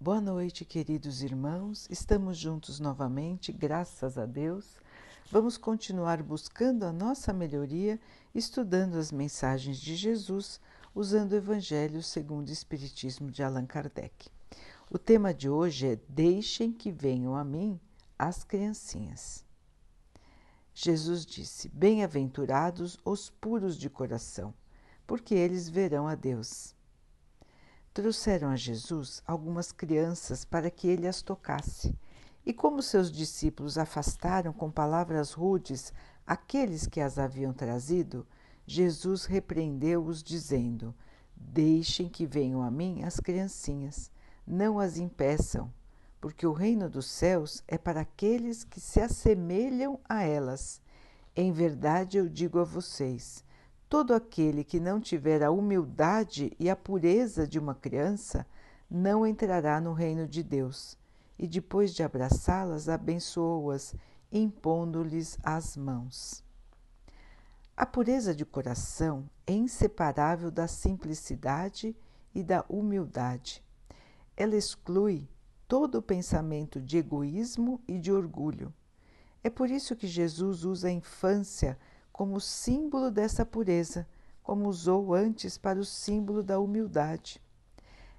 Boa noite, queridos irmãos. Estamos juntos novamente, graças a Deus. Vamos continuar buscando a nossa melhoria, estudando as mensagens de Jesus, usando o Evangelho segundo o Espiritismo de Allan Kardec. O tema de hoje é Deixem que venham a mim as criancinhas. Jesus disse: Bem-aventurados os puros de coração, porque eles verão a Deus trouxeram a Jesus algumas crianças para que ele as tocasse. E como seus discípulos afastaram com palavras rudes aqueles que as haviam trazido, Jesus repreendeu-os, dizendo: Deixem que venham a mim as criancinhas, não as impeçam, porque o reino dos céus é para aqueles que se assemelham a elas. Em verdade eu digo a vocês: Todo aquele que não tiver a humildade e a pureza de uma criança não entrará no reino de Deus. E depois de abraçá-las, abençoou-as, impondo-lhes as mãos. A pureza de coração é inseparável da simplicidade e da humildade. Ela exclui todo o pensamento de egoísmo e de orgulho. É por isso que Jesus usa a infância como símbolo dessa pureza, como usou antes para o símbolo da humildade.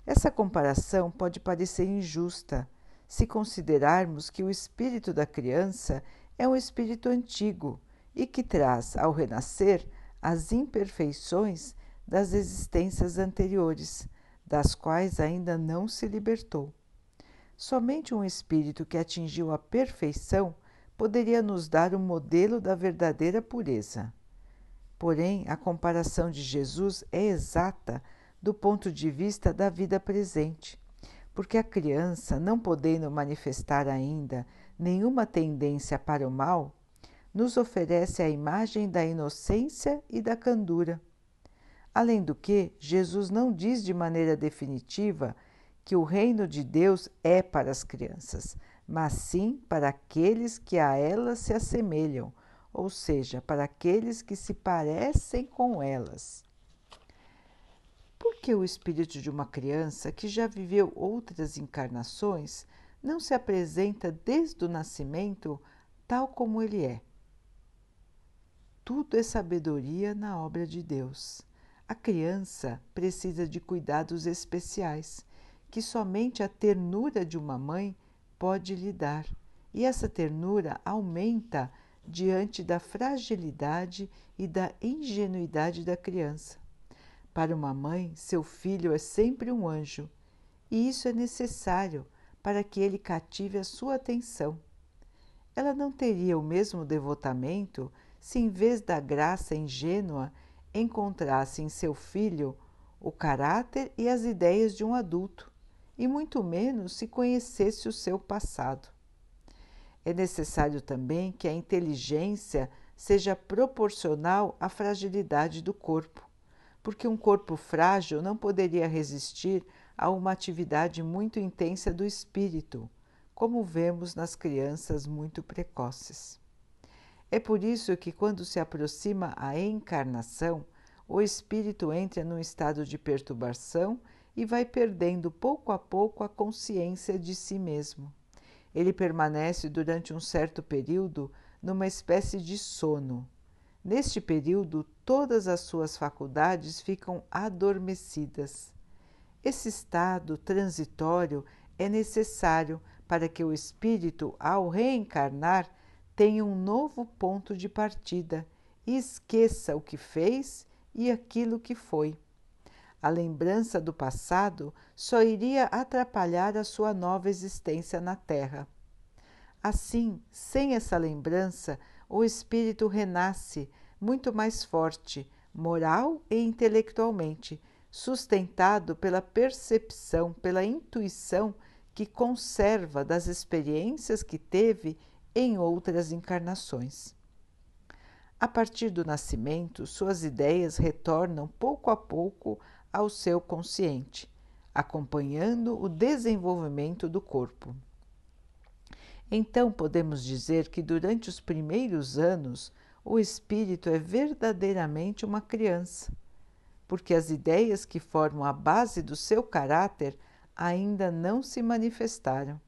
Essa comparação pode parecer injusta se considerarmos que o espírito da criança é um espírito antigo e que traz, ao renascer, as imperfeições das existências anteriores, das quais ainda não se libertou. Somente um espírito que atingiu a perfeição poderia nos dar um modelo da verdadeira pureza. Porém, a comparação de Jesus é exata do ponto de vista da vida presente, porque a criança, não podendo manifestar ainda nenhuma tendência para o mal, nos oferece a imagem da inocência e da candura. Além do que, Jesus não diz de maneira definitiva que o reino de Deus é para as crianças, mas sim para aqueles que a elas se assemelham, ou seja, para aqueles que se parecem com elas. Por que o espírito de uma criança que já viveu outras encarnações não se apresenta desde o nascimento tal como ele é? Tudo é sabedoria na obra de Deus. A criança precisa de cuidados especiais que somente a ternura de uma mãe pode lhe dar, e essa ternura aumenta diante da fragilidade e da ingenuidade da criança. Para uma mãe, seu filho é sempre um anjo, e isso é necessário para que ele cative a sua atenção. Ela não teria o mesmo devotamento se, em vez da graça ingênua, encontrasse em seu filho o caráter e as ideias de um adulto e muito menos se conhecesse o seu passado. É necessário também que a inteligência seja proporcional à fragilidade do corpo, porque um corpo frágil não poderia resistir a uma atividade muito intensa do espírito, como vemos nas crianças muito precoces. É por isso que, quando se aproxima a encarnação, o espírito entra num estado de perturbação e vai perdendo pouco a pouco a consciência de si mesmo. Ele permanece durante um certo período numa espécie de sono. Neste período, todas as suas faculdades ficam adormecidas. Esse estado transitório é necessário para que o espírito, ao reencarnar, tenha um novo ponto de partida e esqueça o que fez e aquilo que foi. A lembrança do passado só iria atrapalhar a sua nova existência na Terra. Assim, sem essa lembrança, o espírito renasce muito mais forte, moral e intelectualmente, sustentado pela percepção, pela intuição que conserva das experiências que teve em outras encarnações. A partir do nascimento, suas ideias retornam pouco a pouco ao seu consciente, acompanhando o desenvolvimento do corpo. Então podemos dizer que durante os primeiros anos o espírito é verdadeiramente uma criança, porque as ideias que formam a base do seu caráter ainda não se manifestaram.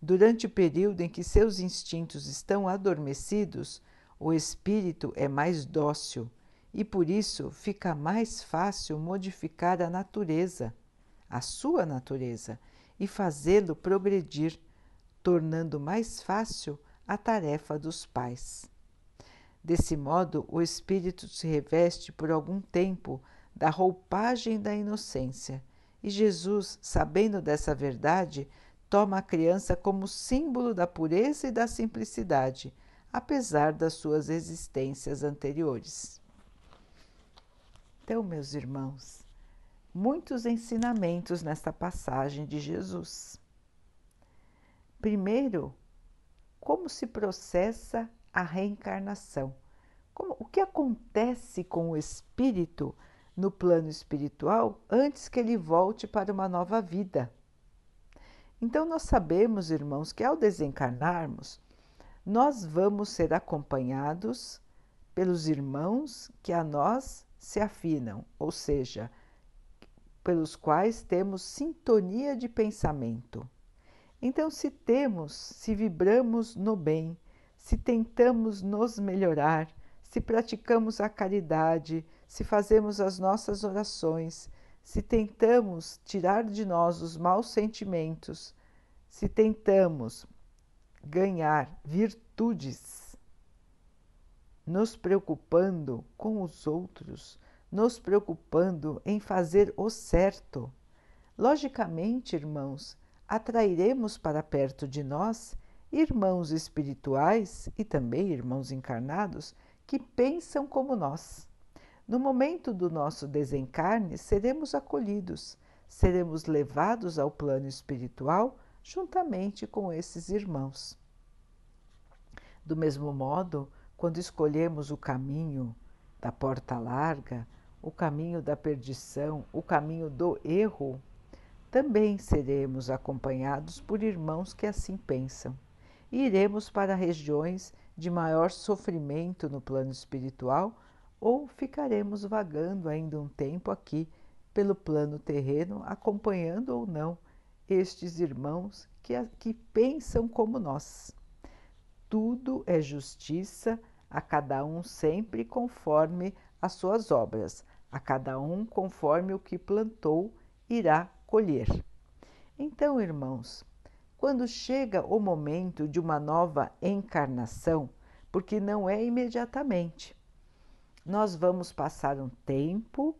Durante o período em que seus instintos estão adormecidos, o espírito é mais dócil e por isso fica mais fácil modificar a natureza, a sua natureza, e fazê-lo progredir, tornando mais fácil a tarefa dos pais. Desse modo, o espírito se reveste por algum tempo da roupagem da inocência, e Jesus, sabendo dessa verdade, toma a criança como símbolo da pureza e da simplicidade, apesar das suas existências anteriores. Então, meus irmãos, muitos ensinamentos nesta passagem de Jesus. Primeiro, como se processa a reencarnação? Como, o que acontece com o espírito no plano espiritual antes que ele volte para uma nova vida? Então, nós sabemos, irmãos, que ao desencarnarmos, nós vamos ser acompanhados pelos irmãos que a nós se afinam, ou seja, pelos quais temos sintonia de pensamento. Então, se temos, se vibramos no bem, se tentamos nos melhorar, se praticamos a caridade, se fazemos as nossas orações, se tentamos tirar de nós os maus sentimentos, se tentamos ganhar virtudes nos preocupando com os outros, nos preocupando em fazer o certo. Logicamente, irmãos, atrairemos para perto de nós irmãos espirituais e também irmãos encarnados que pensam como nós. No momento do nosso desencarne, seremos acolhidos, seremos levados ao plano espiritual juntamente com esses irmãos. Do mesmo modo, quando escolhemos o caminho da porta larga, o caminho da perdição, o caminho do erro, também seremos acompanhados por irmãos que assim pensam. E iremos para regiões de maior sofrimento no plano espiritual ou ficaremos vagando ainda um tempo aqui pelo plano terreno, acompanhando ou não estes irmãos que, que pensam como nós tudo é justiça, a cada um sempre conforme as suas obras, a cada um conforme o que plantou irá colher. Então, irmãos, quando chega o momento de uma nova encarnação, porque não é imediatamente, nós vamos passar um tempo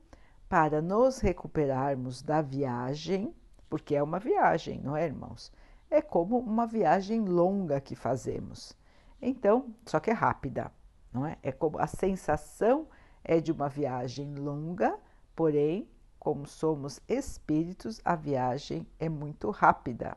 para nos recuperarmos da viagem, porque é uma viagem, não é, irmãos? é como uma viagem longa que fazemos. Então, só que é rápida, não é? É como a sensação é de uma viagem longa, porém, como somos espíritos, a viagem é muito rápida.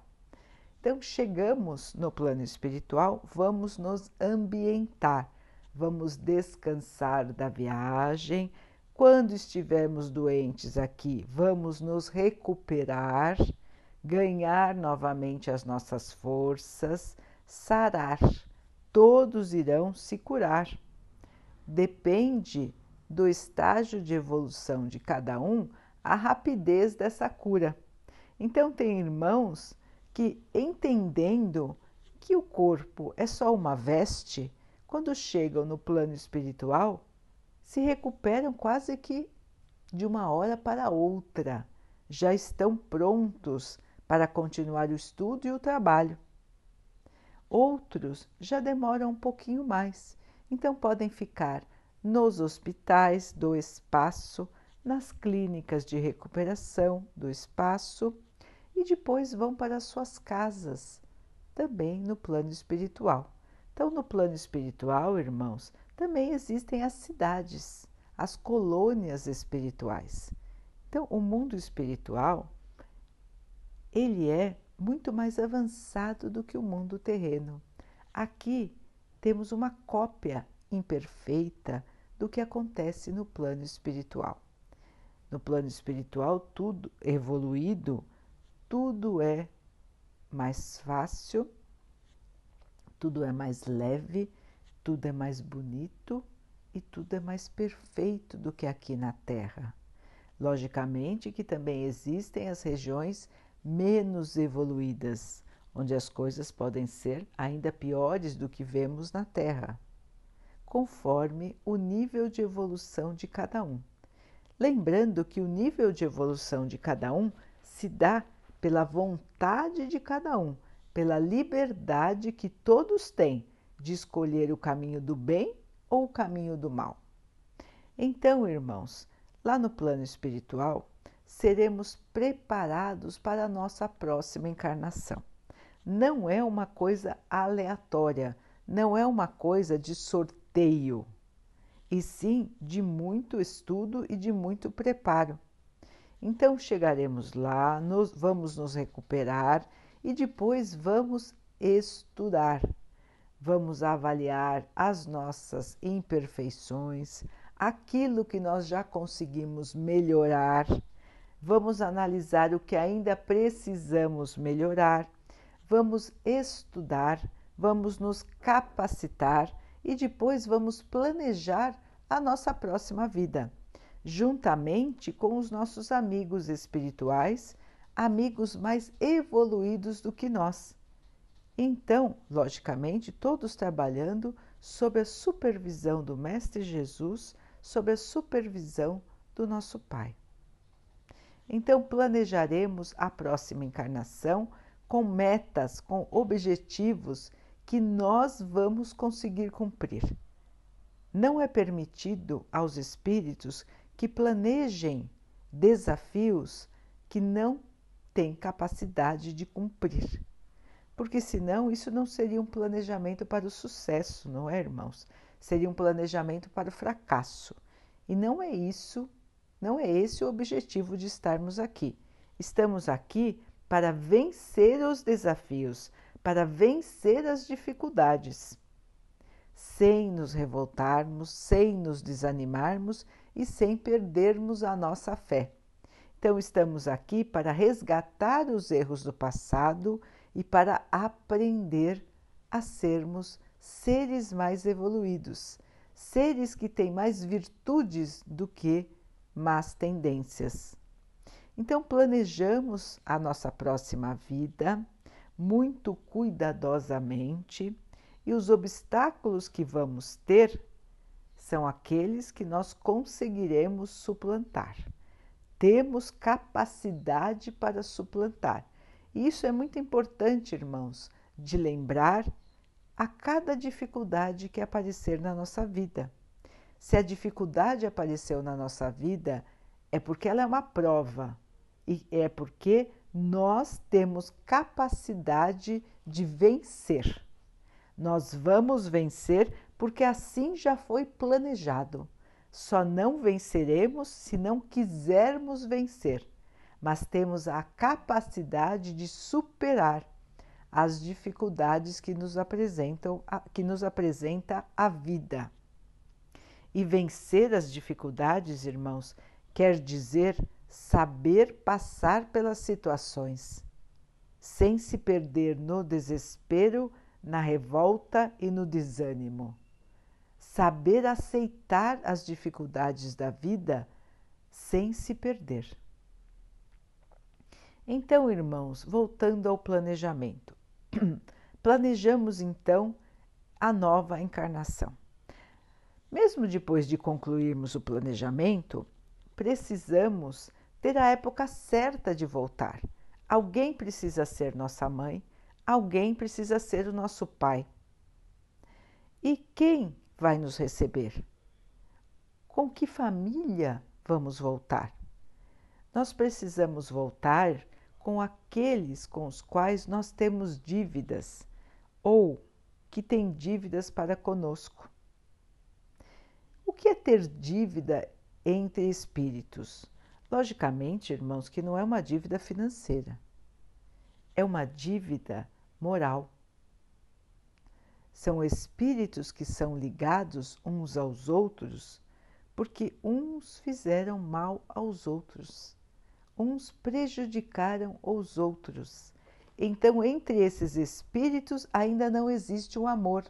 Então, chegamos no plano espiritual, vamos nos ambientar, vamos descansar da viagem. Quando estivermos doentes aqui, vamos nos recuperar ganhar novamente as nossas forças, sarar. Todos irão se curar. Depende do estágio de evolução de cada um a rapidez dessa cura. Então, tem irmãos que, entendendo que o corpo é só uma veste, quando chegam no plano espiritual, se recuperam quase que de uma hora para outra, já estão prontos para continuar o estudo e o trabalho. Outros já demoram um pouquinho mais, então podem ficar nos hospitais do espaço, nas clínicas de recuperação do espaço e depois vão para suas casas, também no plano espiritual. Então, no plano espiritual, irmãos, também existem as cidades, as colônias espirituais. Então, o mundo espiritual ele é muito mais avançado do que o mundo terreno. Aqui temos uma cópia imperfeita do que acontece no plano espiritual. No plano espiritual, tudo evoluído, tudo é mais fácil, tudo é mais leve, tudo é mais bonito e tudo é mais perfeito do que aqui na Terra. Logicamente que também existem as regiões menos evoluídas, onde as coisas podem ser ainda piores do que vemos na Terra, conforme o nível de evolução de cada um. Lembrando que o nível de evolução de cada um se dá pela vontade de cada um, pela liberdade que todos têm de escolher o caminho do bem ou o caminho do mal. Então, irmãos, lá no plano espiritual, seremos preparados para a nossa próxima encarnação. Não é uma coisa aleatória, não é uma coisa de sorteio, e sim de muito estudo e de muito preparo. Então chegaremos lá, nos, vamos nos recuperar e depois vamos estudar. Vamos avaliar as nossas imperfeições, aquilo que nós já conseguimos melhorar. Vamos analisar o que ainda precisamos melhorar. Vamos estudar, vamos nos capacitar e depois vamos planejar a nossa próxima vida juntamente com os nossos amigos espirituais, amigos mais evoluídos do que nós. Então, logicamente, todos trabalhando sob a supervisão do Mestre Jesus, sob a supervisão do nosso Pai. Então, planejaremos a próxima encarnação com metas, com objetivos que nós vamos conseguir cumprir. Não é permitido aos espíritos que planejem desafios que não têm capacidade de cumprir. Porque senão isso não seria um planejamento para o sucesso, não é, irmãos? Seria um planejamento para o fracasso. E não é isso, não é esse o objetivo de estarmos aqui. Estamos aqui para vencer os desafios, para vencer as dificuldades, sem nos revoltarmos, sem nos desanimarmos e sem perdermos a nossa fé. Então, estamos aqui para resgatar os erros do passado e para aprender a sermos seres mais evoluídos, seres que têm mais virtudes do que más tendências. Então, planejamos a nossa próxima vida muito cuidadosamente e os obstáculos que vamos ter são aqueles que nós conseguiremos suplantar. Temos capacidade para suplantar. E isso é muito importante, irmãos, de lembrar a cada dificuldade que aparecer na nossa vida. Se a dificuldade apareceu na nossa vida, é porque ela é uma prova e é porque nós temos capacidade de vencer. Nós vamos vencer porque assim já foi planejado. Só não venceremos se não quisermos vencer, mas temos a capacidade de superar as dificuldades que nos apresentam, que nos apresenta a vida. E vencer as dificuldades, irmãos, quer dizer saber passar pelas situações, sem se perder no desespero, na revolta e no desânimo saber aceitar as dificuldades da vida sem se perder. Então, irmãos, voltando ao planejamento. Planejamos então a nova encarnação. Mesmo depois de concluirmos o planejamento, precisamos ter a época certa de voltar. Alguém precisa ser nossa mãe, alguém precisa ser o nosso pai. E quem vai nos receber? Com que família vamos voltar? Nós precisamos voltar com aqueles com os quais nós temos dívidas ou que têm dívidas para conosco. Que é ter dívida entre espíritos? Logicamente, irmãos, que não é uma dívida financeira, é uma dívida moral são espíritos que são ligados uns aos outros porque uns fizeram mal aos outros, uns prejudicaram os outros. Então, entre esses espíritos ainda não existe o amor,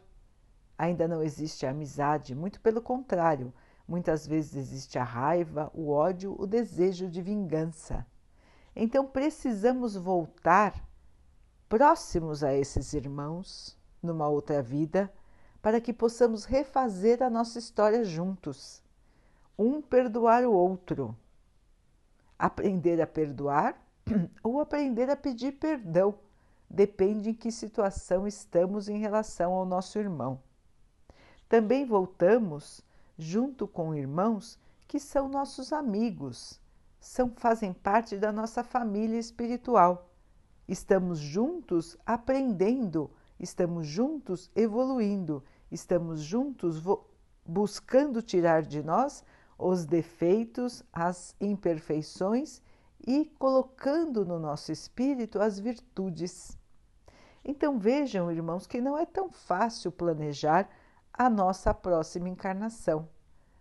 ainda não existe a amizade, muito pelo contrário, muitas vezes existe a raiva, o ódio, o desejo de vingança. Então precisamos voltar próximos a esses irmãos numa outra vida para que possamos refazer a nossa história juntos, um perdoar o outro, aprender a perdoar ou aprender a pedir perdão, depende em que situação estamos em relação ao nosso irmão. Também voltamos junto com irmãos que são nossos amigos, são fazem parte da nossa família espiritual. Estamos juntos aprendendo estamos juntos evoluindo, estamos juntos buscando tirar de nós os defeitos, as imperfeições e colocando no nosso espírito as virtudes. Então vejam, irmãos, que não é tão fácil planejar a nossa próxima encarnação.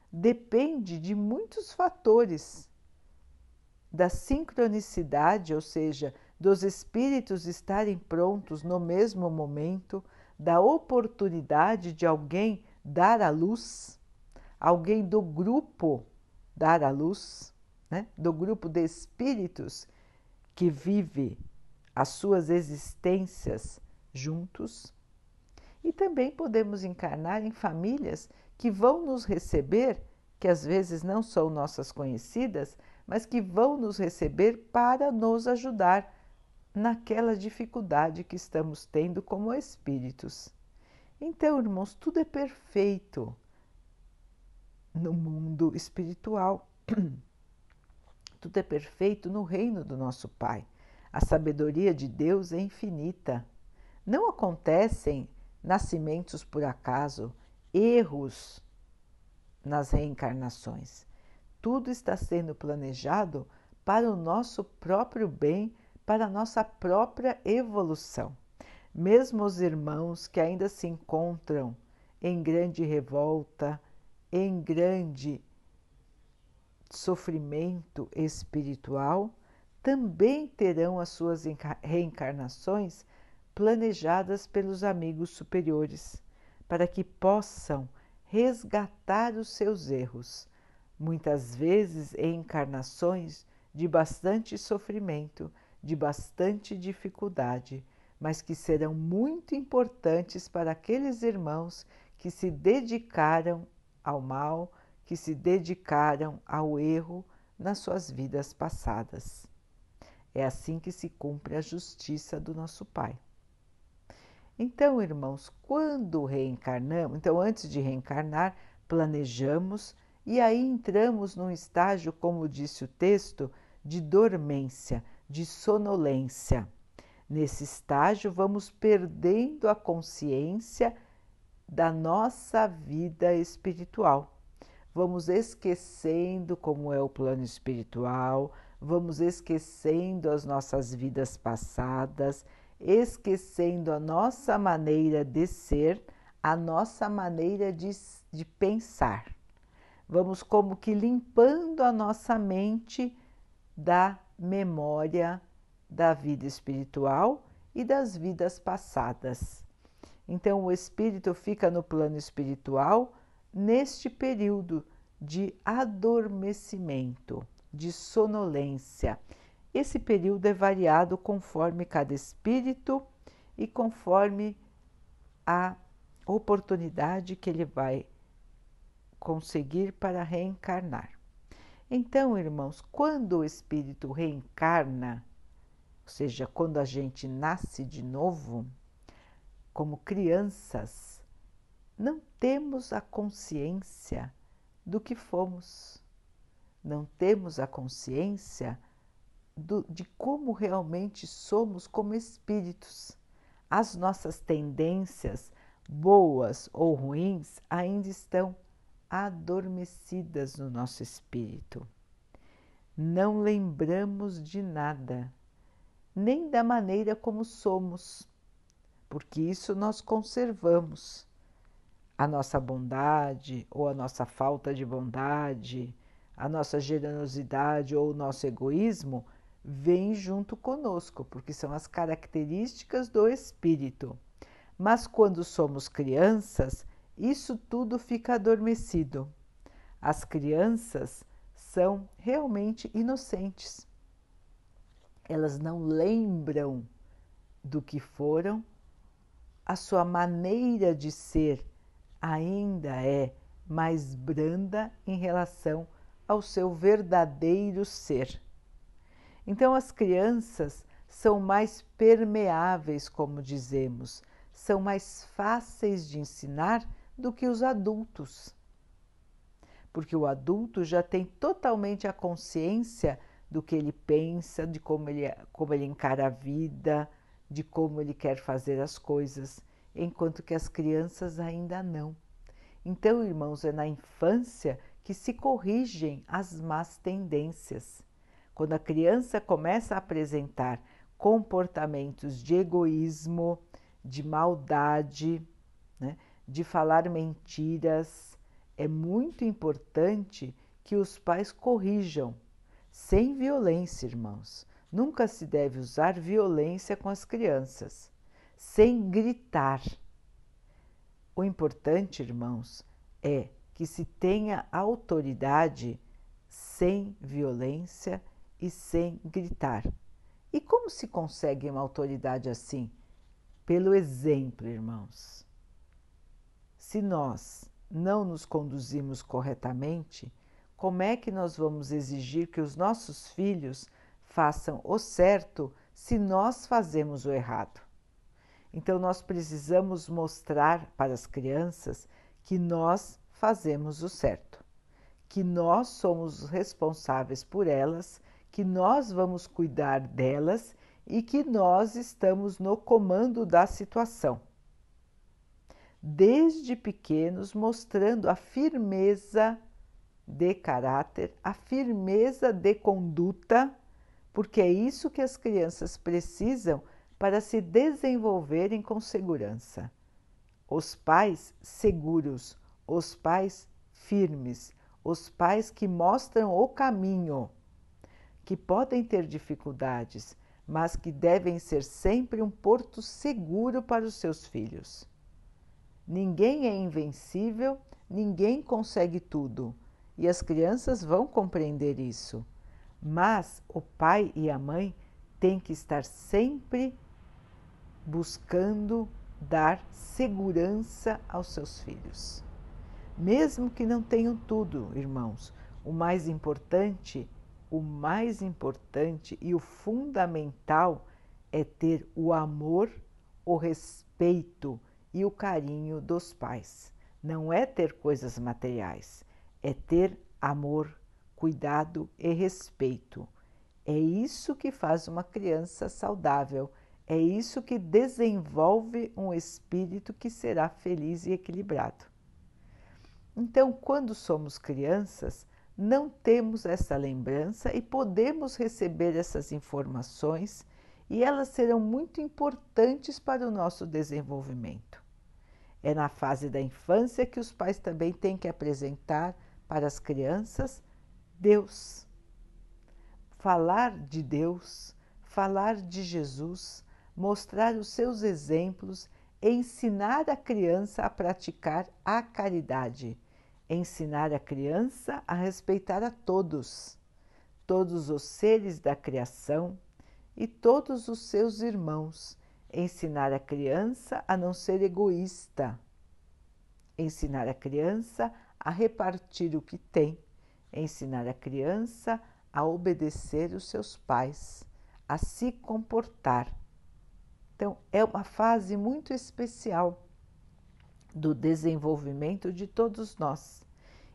Depende de muitos fatores. Da sincronicidade, ou seja, dos espíritos estarem prontos no mesmo momento, da oportunidade de alguém dar a luz, alguém do grupo dar a luz, né? do grupo de espíritos que vive as suas existências juntos. E também podemos encarnar em famílias que vão nos receber, que às vezes não são nossas conhecidas, mas que vão nos receber para nos ajudar naquela dificuldade que estamos tendo como espíritos. Então, irmãos, tudo é perfeito no mundo espiritual. Tudo é perfeito no reino do nosso Pai. A sabedoria de Deus é infinita. Não acontecem nascimentos por acaso, erros nas reencarnações. Tudo está sendo planejado para o nosso próprio bem para a nossa própria evolução. Mesmo os irmãos que ainda se encontram em grande revolta, em grande sofrimento espiritual, também terão as suas reencarnações planejadas pelos amigos superiores, para que possam resgatar os seus erros, muitas vezes em encarnações de bastante sofrimento de bastante dificuldade, mas que serão muito importantes para aqueles irmãos que se dedicaram ao mal, que se dedicaram ao erro nas suas vidas passadas. É assim que se cumpre a justiça do nosso Pai. Então, irmãos, quando reencarnamos, então antes de reencarnar, planejamos e aí entramos num estágio, como disse o texto, de dormência, de sonolência. Nesse estágio, vamos perdendo a consciência da nossa vida espiritual. Vamos esquecendo como é o plano espiritual, vamos esquecendo as nossas vidas passadas, esquecendo a nossa maneira de ser, a nossa maneira de, de pensar. Vamos como que limpando a nossa mente da memória da vida espiritual e das vidas passadas. Então, o espírito fica no plano espiritual neste período de adormecimento, de sonolência. Esse período é variado conforme cada espírito e conforme a oportunidade que ele vai conseguir para reencarnar. Então, irmãos, quando o espírito reencarna, ou seja, quando a gente nasce de novo, como crianças, não temos a consciência do que fomos, não temos a consciência do, de como realmente somos como espíritos. As nossas tendências, boas ou ruins, ainda estão adormecidas no nosso espírito. Não lembramos de nada, nem da maneira como somos, porque isso nós conservamos. A nossa bondade ou a nossa falta de bondade, a nossa generosidade ou o nosso egoísmo vem junto conosco, porque são as características do espírito. Mas quando somos crianças, isso tudo fica adormecido. As crianças são realmente inocentes. elas não lembram do que foram, a sua maneira de ser ainda é mais branda em relação ao seu verdadeiro ser. Então, as crianças são mais permeáveis, como dizemos, são mais fáceis de ensinar do que os adultos. Porque o adulto já tem totalmente a consciência do que ele pensa, de como ele, como ele encara a vida, de como ele quer fazer as coisas, enquanto que as crianças ainda não. Então, irmãos, é na infância que se corrigem as más tendências. Quando a criança começa a apresentar comportamentos de egoísmo, de maldade, né, de falar mentiras, é muito importante que os pais corrijam sem violência, irmãos. Nunca se deve usar violência com as crianças, sem gritar. O importante, irmãos, é que se tenha autoridade sem violência e sem gritar. E como se consegue uma autoridade assim? Pelo exemplo, irmãos. Se nós não nos conduzimos corretamente, como é que nós vamos exigir que os nossos filhos façam o certo se nós fazemos o errado? Então, nós precisamos mostrar para as crianças que nós fazemos o certo, que nós somos responsáveis por elas, que nós vamos cuidar delas e que nós estamos no comando da situação. Desde pequenos, mostrando a firmeza de caráter, a firmeza de conduta, porque é isso que as crianças precisam para se desenvolverem com segurança. Os pais seguros, os pais firmes, os pais que mostram o caminho, que podem ter dificuldades, mas que devem ser sempre um porto seguro para os seus filhos. Ninguém é invencível, ninguém consegue tudo e as crianças vão compreender isso. Mas o pai e a mãe têm que estar sempre buscando dar segurança aos seus filhos. Mesmo que não tenham tudo, irmãos, o mais importante, o mais importante e o fundamental é ter o amor, o respeito e o carinho dos pais. Não é ter coisas materiais, é ter amor, cuidado e respeito. É isso que faz uma criança saudável, é isso que desenvolve um espírito que será feliz e equilibrado. Então, quando somos crianças, não temos essa lembrança e podemos receber essas informações e elas serão muito importantes para o nosso desenvolvimento. É na fase da infância que os pais também têm que apresentar para as crianças Deus. Falar de Deus, falar de Jesus, mostrar os seus exemplos, ensinar a criança a praticar a caridade, ensinar a criança a respeitar a todos, todos os seres da criação e todos os seus irmãos, ensinar a criança a não ser egoísta, ensinar a criança a repartir o que tem, ensinar a criança a obedecer os seus pais, a se comportar. Então, é uma fase muito especial do desenvolvimento de todos nós.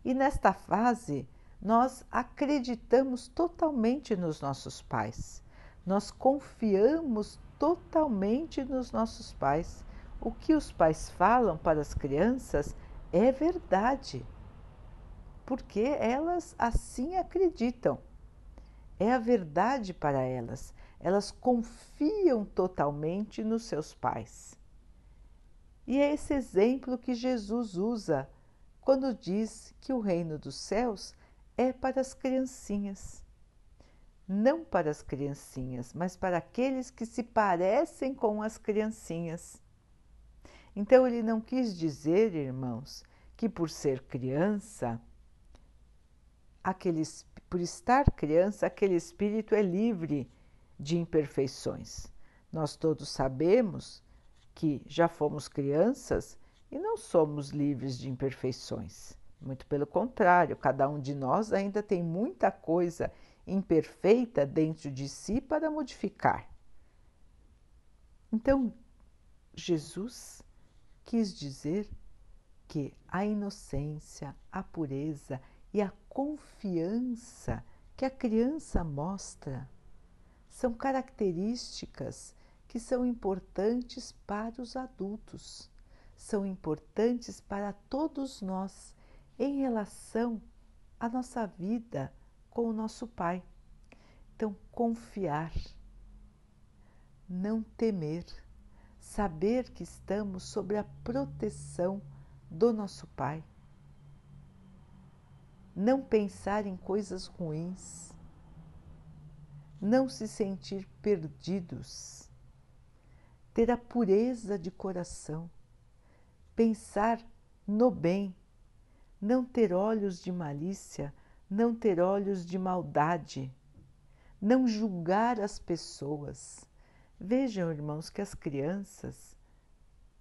E nesta fase, nós acreditamos totalmente nos nossos pais, nós confiamos totalmente nos nossos pais. O que os pais falam para as crianças é verdade porque elas assim acreditam. É a verdade para elas. Elas confiam totalmente nos seus pais. E é esse exemplo que Jesus usa quando diz que o reino dos céus é para as criancinhas. Não para as criancinhas, mas para aqueles que se parecem com as criancinhas. Então, ele não quis dizer, irmãos, que por ser criança, aquele, por estar criança, aquele espírito é livre de imperfeições. Nós todos sabemos que já fomos crianças e não somos livres de imperfeições. Muito pelo contrário, cada um de nós ainda tem muita coisa imperfeita dentro de si para modificar. Então, Jesus quis dizer que a inocência, a pureza e a confiança que a criança mostra são características que são importantes para os adultos, são importantes para todos nós em relação à nossa vida com o nosso Pai. Então, confiar, não temer, saber que estamos sob a proteção do nosso Pai. Não pensar em coisas ruins, não se sentir perdidos, ter a pureza de coração, pensar no bem, não ter olhos de malícia, não ter olhos de maldade, não julgar as pessoas. Vejam, irmãos, que as crianças,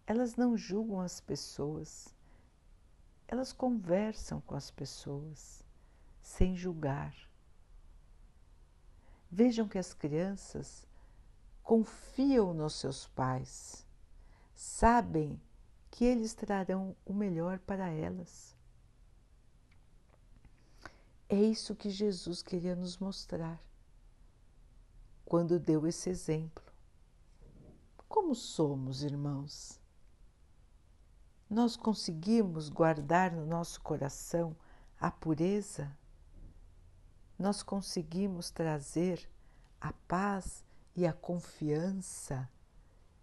elas não julgam as pessoas, elas conversam com as pessoas sem julgar. Vejam que as crianças confiam nos seus pais, sabem que eles trarão o melhor para elas. É isso que Jesus queria nos mostrar quando deu esse exemplo. Como somos, irmãos? Nós conseguimos guardar no nosso coração a pureza? Nós conseguimos trazer a paz e a confiança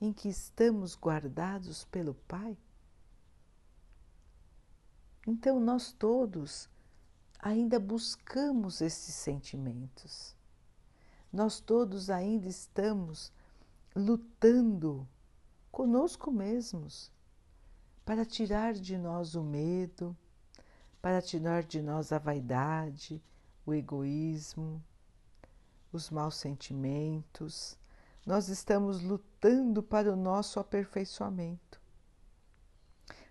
em que estamos guardados pelo Pai? Então, nós todos ainda buscamos esses sentimentos. Nós todos ainda estamos lutando conosco mesmos para tirar de nós o medo, para tirar de nós a vaidade, o egoísmo, os maus sentimentos. Nós estamos lutando para o nosso aperfeiçoamento,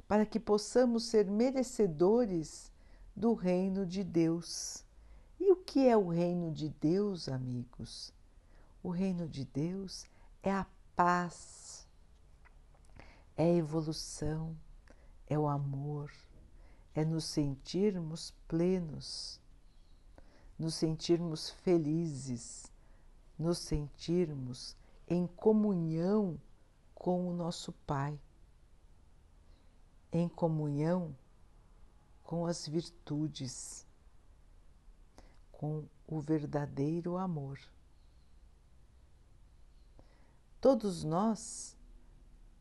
para que possamos ser merecedores do reino de Deus. E o que é o reino de Deus, amigos? O reino de Deus é a paz, é a evolução, é o amor, é nos sentirmos plenos, nos sentirmos felizes, nos sentirmos em comunhão com o nosso Pai, em comunhão com as virtudes, com o verdadeiro amor. Todos nós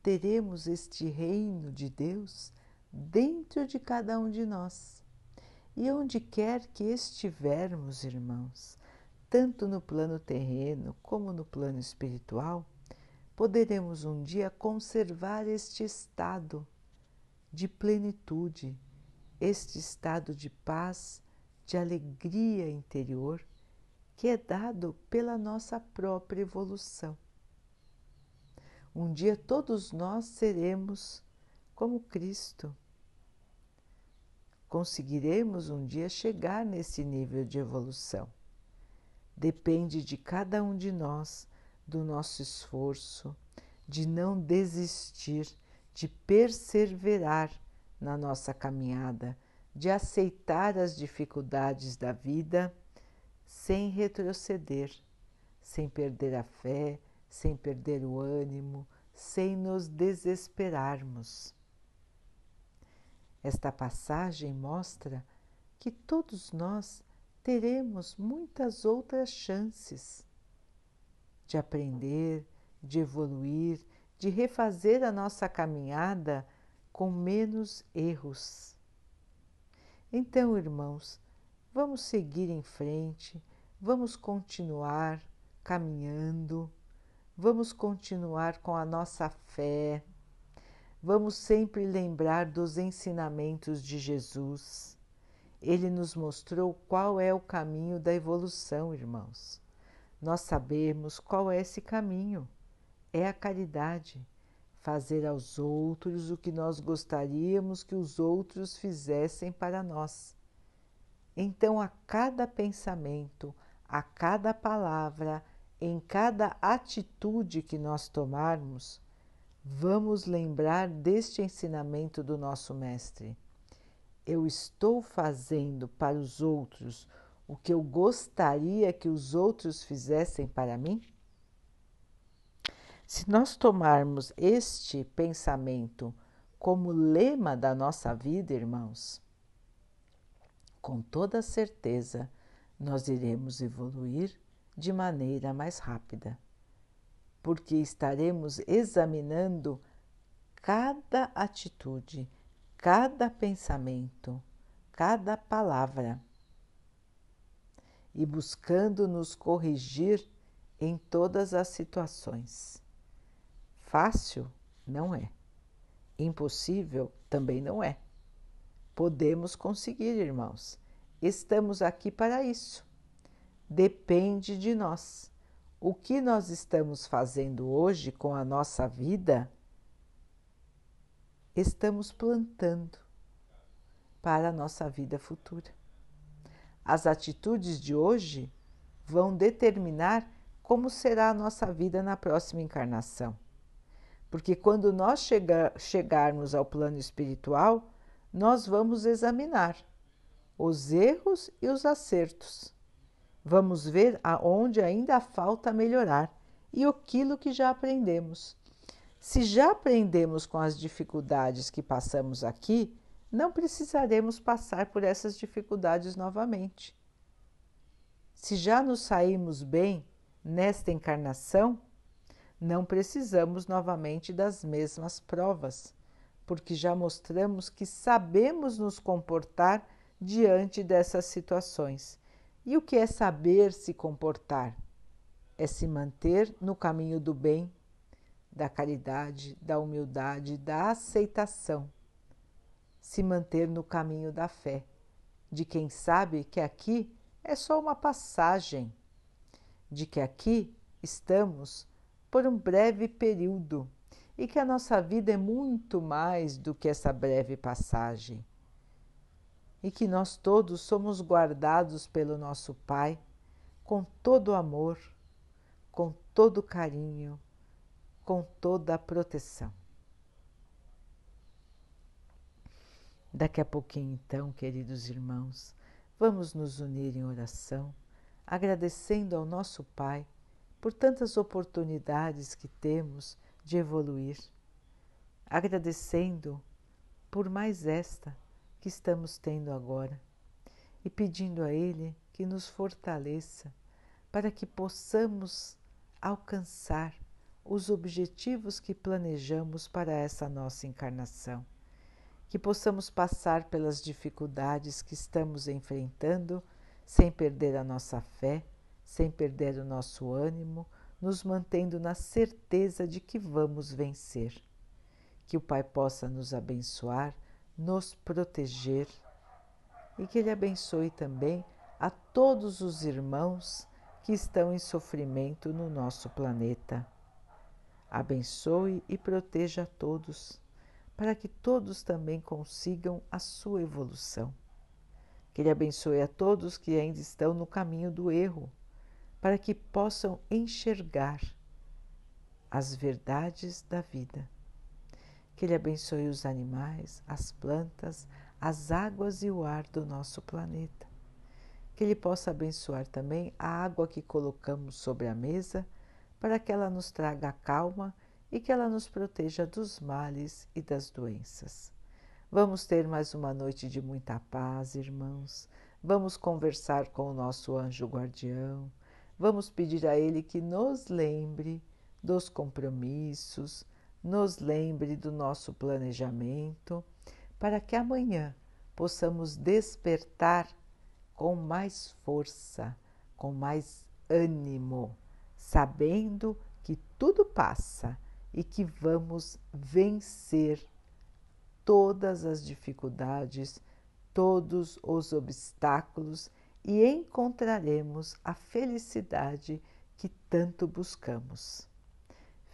teremos este reino de Deus dentro de cada um de nós. E onde quer que estivermos, irmãos, tanto no plano terreno como no plano espiritual, poderemos um dia conservar este estado de plenitude este estado de paz, de alegria interior que é dado pela nossa própria evolução. Um dia todos nós seremos como Cristo. Conseguiremos um dia chegar nesse nível de evolução. Depende de cada um de nós, do nosso esforço, de não desistir, de perseverar na nossa caminhada de aceitar as dificuldades da vida sem retroceder, sem perder a fé, sem perder o ânimo, sem nos desesperarmos. Esta passagem mostra que todos nós teremos muitas outras chances de aprender, de evoluir, de refazer a nossa caminhada com menos erros. Então, irmãos, vamos seguir em frente, vamos continuar caminhando, vamos continuar com a nossa fé, vamos sempre lembrar dos ensinamentos de Jesus. Ele nos mostrou qual é o caminho da evolução, irmãos. nós sabemos qual é esse caminho. É a caridade. Fazer aos outros o que nós gostaríamos que os outros fizessem para nós. Então, a cada pensamento, a cada palavra, em cada atitude que nós tomarmos, vamos lembrar deste ensinamento do nosso Mestre. Eu estou fazendo para os outros o que eu gostaria que os outros fizessem para mim? Se nós tomarmos este pensamento como lema da nossa vida, irmãos, com toda certeza nós iremos evoluir de maneira mais rápida, porque estaremos examinando cada atitude, cada pensamento, cada palavra e buscando nos corrigir em todas as situações. Fácil não é, impossível também não é. Podemos conseguir, irmãos, estamos aqui para isso. Depende de nós. O que nós estamos fazendo hoje com a nossa vida, estamos plantando para a nossa vida futura. As atitudes de hoje vão determinar como será a nossa vida na próxima encarnação. Porque quando nós chegar, chegarmos ao plano espiritual, nós vamos examinar os erros e os acertos. Vamos ver aonde ainda falta melhorar e aquilo que já aprendemos. Se já aprendemos com as dificuldades que passamos aqui, não precisaremos passar por essas dificuldades novamente. Se já nos saímos bem nesta encarnação, não precisamos novamente das mesmas provas, porque já mostramos que sabemos nos comportar diante dessas situações. E o que é saber se comportar? É se manter no caminho do bem, da caridade, da humildade, da aceitação se manter no caminho da fé, de quem sabe que aqui é só uma passagem, de que aqui estamos por um breve período e que a nossa vida é muito mais do que essa breve passagem. E que nós todos somos guardados pelo nosso Pai com todo amor, com todo carinho, com toda a proteção. Daqui a pouquinho, então, queridos irmãos, vamos nos unir em oração, agradecendo ao nosso Pai por tantas oportunidades que temos de evoluir, agradecendo por mais esta que estamos tendo agora e pedindo a Ele que nos fortaleça para que possamos alcançar os objetivos que planejamos para essa nossa encarnação que possamos passar pelas dificuldades que estamos enfrentando sem perder a nossa fé, sem perder o nosso ânimo, nos mantendo na certeza de que vamos vencer. Que o Pai possa nos abençoar, nos proteger e que Ele abençoe também a todos os irmãos que estão em sofrimento no nosso planeta. Abençoe e proteja a todos para que todos também consigam a sua evolução. Que Ele abençoe a todos que ainda estão no caminho do erro, para que possam enxergar as verdades da vida. Que Ele abençoe os animais, as plantas, as águas e o ar do nosso planeta. Que Ele possa abençoar também a água que colocamos sobre a mesa, para que ela nos traga calma e que ela nos proteja dos males e das doenças. Vamos ter mais uma noite de muita paz, irmãos. Vamos conversar com o nosso anjo guardião. Vamos pedir a ele que nos lembre dos compromissos, nos lembre do nosso planejamento, para que amanhã possamos despertar com mais força, com mais ânimo, sabendo que tudo passa e que vamos vencer todas as dificuldades, todos os obstáculos e encontraremos a felicidade que tanto buscamos.